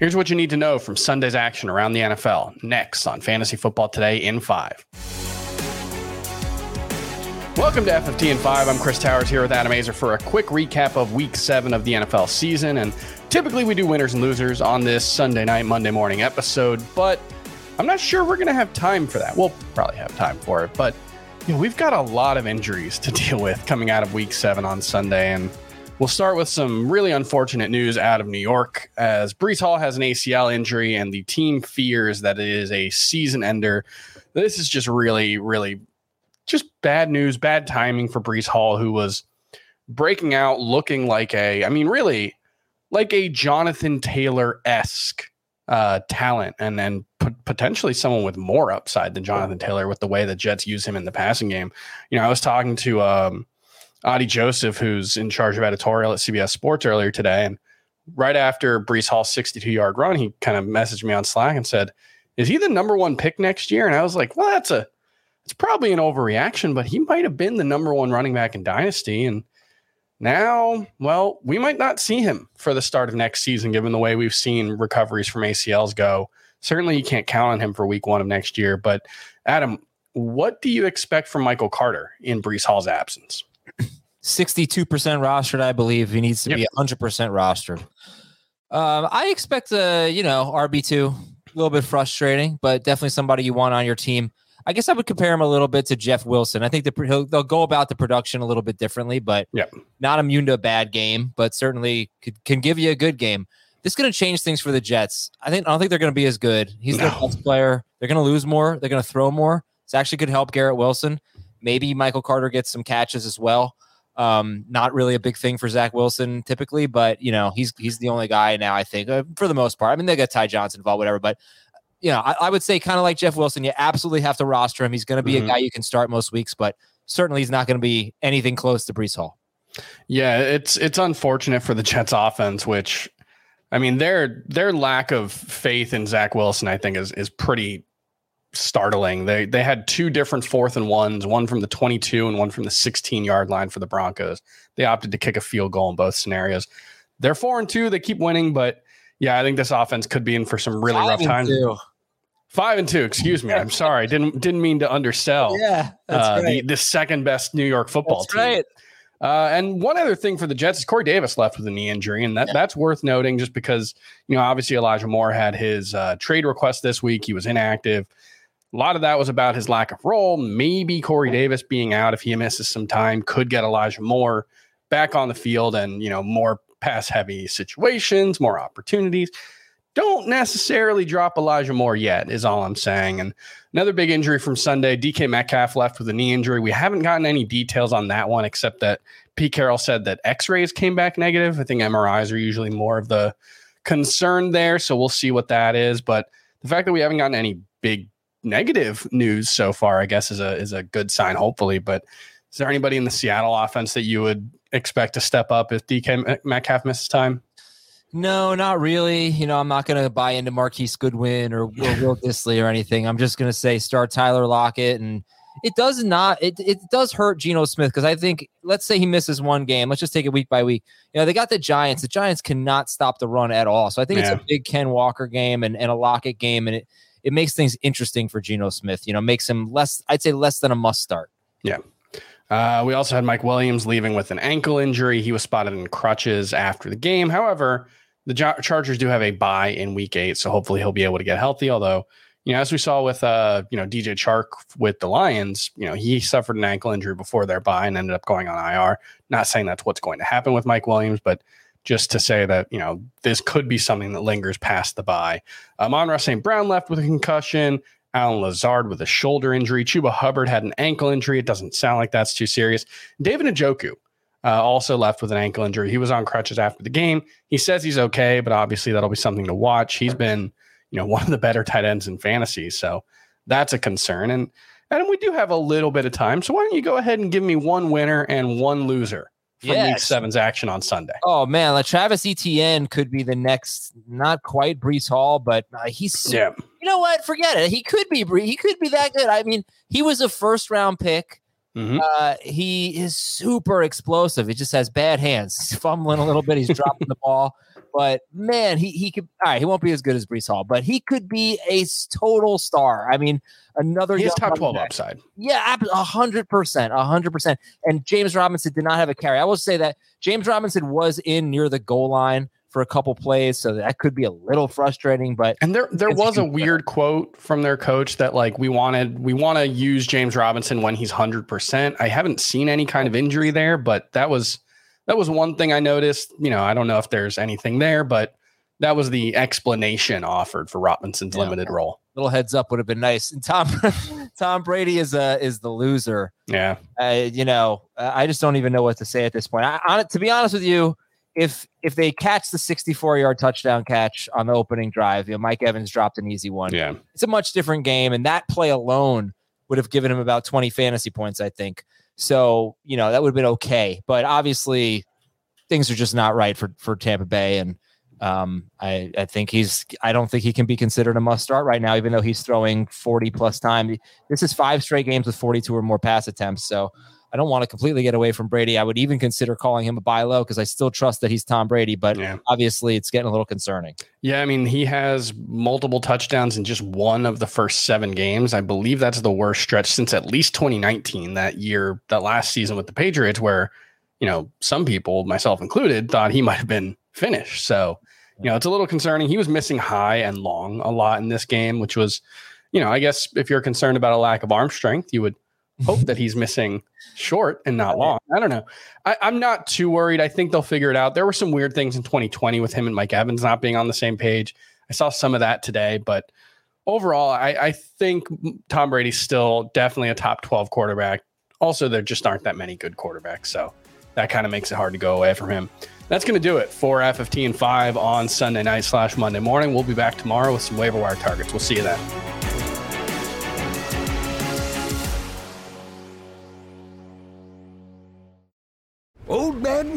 Here's what you need to know from Sunday's action around the NFL. Next on Fantasy Football Today in 5. Welcome to FFT in 5. I'm Chris Towers here with Adam Aizer for a quick recap of week 7 of the NFL season. And typically we do winners and losers on this Sunday night, Monday morning episode, but I'm not sure we're going to have time for that. We'll probably have time for it, but you know, we've got a lot of injuries to deal with coming out of week 7 on Sunday and We'll start with some really unfortunate news out of New York as Breece Hall has an ACL injury and the team fears that it is a season ender. This is just really, really just bad news, bad timing for Breece Hall, who was breaking out looking like a, I mean, really like a Jonathan Taylor esque uh, talent and then p- potentially someone with more upside than Jonathan Taylor with the way the Jets use him in the passing game. You know, I was talking to, um, Adi Joseph, who's in charge of editorial at CBS Sports earlier today. And right after Breece Hall's 62 yard run, he kind of messaged me on Slack and said, Is he the number one pick next year? And I was like, Well, that's a, it's probably an overreaction, but he might have been the number one running back in Dynasty. And now, well, we might not see him for the start of next season, given the way we've seen recoveries from ACLs go. Certainly, you can't count on him for week one of next year. But Adam, what do you expect from Michael Carter in Breece Hall's absence? 62% rostered, I believe. He needs to yep. be 100% rostered. Um, I expect a, you know, RB2, a little bit frustrating, but definitely somebody you want on your team. I guess I would compare him a little bit to Jeff Wilson. I think the, they'll go about the production a little bit differently, but yep. not immune to a bad game, but certainly could, can give you a good game. This is going to change things for the Jets. I think I don't think they're going to be as good. He's no. their best player. They're going to lose more. They're going to throw more. It's actually could help Garrett Wilson. Maybe Michael Carter gets some catches as well. Um, not really a big thing for Zach Wilson typically, but you know he's he's the only guy now. I think uh, for the most part. I mean, they got Ty Johnson involved, whatever, but you know I, I would say kind of like Jeff Wilson, you absolutely have to roster him. He's going to be mm-hmm. a guy you can start most weeks, but certainly he's not going to be anything close to Breece Hall. Yeah, it's it's unfortunate for the Jets offense, which I mean their their lack of faith in Zach Wilson, I think, is is pretty startling. They they had two different fourth and ones, one from the 22 and one from the 16 yard line for the Broncos. They opted to kick a field goal in both scenarios. They're four and two. They keep winning, but yeah, I think this offense could be in for some really Five rough times. Five and two. Excuse me. I'm sorry. Didn't didn't mean to undersell. Yeah, uh, the, the second best New York football that's team. Right. Uh, and one other thing for the Jets is Corey Davis left with a knee injury, and that, yeah. that's worth noting just because you know obviously Elijah Moore had his uh, trade request this week. He was inactive. A lot of that was about his lack of role. Maybe Corey Davis being out if he misses some time could get Elijah Moore back on the field and, you know, more pass heavy situations, more opportunities. Don't necessarily drop Elijah Moore yet, is all I'm saying. And another big injury from Sunday DK Metcalf left with a knee injury. We haven't gotten any details on that one, except that Pete Carroll said that x rays came back negative. I think MRIs are usually more of the concern there. So we'll see what that is. But the fact that we haven't gotten any big negative news so far, I guess, is a is a good sign. Hopefully, but is there anybody in the Seattle offense that you would expect to step up if DK Metcalf misses time? No, not really. You know, I'm not going to buy into Marquise Goodwin or, or Will Dissly or anything. I'm just going to say start Tyler Lockett, and it does not. It it does hurt Geno Smith because I think let's say he misses one game. Let's just take it week by week. You know, they got the Giants. The Giants cannot stop the run at all. So I think yeah. it's a big Ken Walker game and, and a Lockett game, and it it makes things interesting for Geno Smith. You know, makes him less, I'd say less than a must start. Yeah. Uh, we also had Mike Williams leaving with an ankle injury. He was spotted in crutches after the game. However, the Chargers do have a bye in week eight, so hopefully he'll be able to get healthy. Although, you know, as we saw with uh, you know, DJ Chark with the Lions, you know, he suffered an ankle injury before their bye and ended up going on IR. Not saying that's what's going to happen with Mike Williams, but just to say that, you know, this could be something that lingers past the bye. Um, Amon-Ra St. Brown left with a concussion. Allen Lazard with a shoulder injury. Chuba Hubbard had an ankle injury. It doesn't sound like that's too serious. David Njoku uh, also left with an ankle injury. He was on crutches after the game. He says he's okay, but obviously that'll be something to watch. He's been, you know, one of the better tight ends in fantasy, so that's a concern. And and we do have a little bit of time, so why don't you go ahead and give me one winner and one loser from yes. Week Seven's action on Sunday? Oh man, like Travis Etienne could be the next, not quite Breece Hall, but uh, he's yeah. You know what? Forget it. He could be. He could be that good. I mean, he was a first round pick Mm-hmm. Uh, he is super explosive. He just has bad hands. He's fumbling a little bit. He's dropping the ball. But man, he he could. All right, he won't be as good as Breece Hall, but he could be a total star. I mean, another. He top twelve back. upside. Yeah, a hundred percent, a hundred percent. And James Robinson did not have a carry. I will say that James Robinson was in near the goal line for a couple plays, so that could be a little frustrating. But and there there was a weird quote from their coach that like we wanted we want to use James Robinson when he's hundred percent. I haven't seen any kind of injury there, but that was that was one thing I noticed. You know, I don't know if there's anything there, but that was the explanation offered for Robinson's yeah. limited role. Little heads up would have been nice. And Tom Tom Brady is uh is the loser. Yeah, uh, you know, I just don't even know what to say at this point. I, on, to be honest with you if if they catch the 64 yard touchdown catch on the opening drive, you know, Mike Evans dropped an easy one. Yeah. It's a much different game. And that play alone would have given him about 20 fantasy points, I think. So, you know, that would have been okay. But obviously things are just not right for for Tampa Bay. And um, I, I think he's I don't think he can be considered a must start right now, even though he's throwing 40 plus time. This is five straight games with 42 or more pass attempts. So I don't want to completely get away from Brady. I would even consider calling him a buy low because I still trust that he's Tom Brady, but yeah. obviously it's getting a little concerning. Yeah, I mean, he has multiple touchdowns in just one of the first seven games. I believe that's the worst stretch since at least 2019, that year, that last season with the Patriots, where, you know, some people, myself included, thought he might have been finished. So, you know, it's a little concerning. He was missing high and long a lot in this game, which was, you know, I guess if you're concerned about a lack of arm strength, you would hope that he's missing short and not long. I don't know. I, am not too worried. I think they'll figure it out. There were some weird things in 2020 with him and Mike Evans not being on the same page. I saw some of that today, but overall, I, I think Tom Brady's still definitely a top 12 quarterback. Also, there just aren't that many good quarterbacks. So that kind of makes it hard to go away from him. That's going to do it for FFT and 5 on Sunday night slash Monday morning. We'll be back tomorrow with some waiver wire targets. We'll see you then.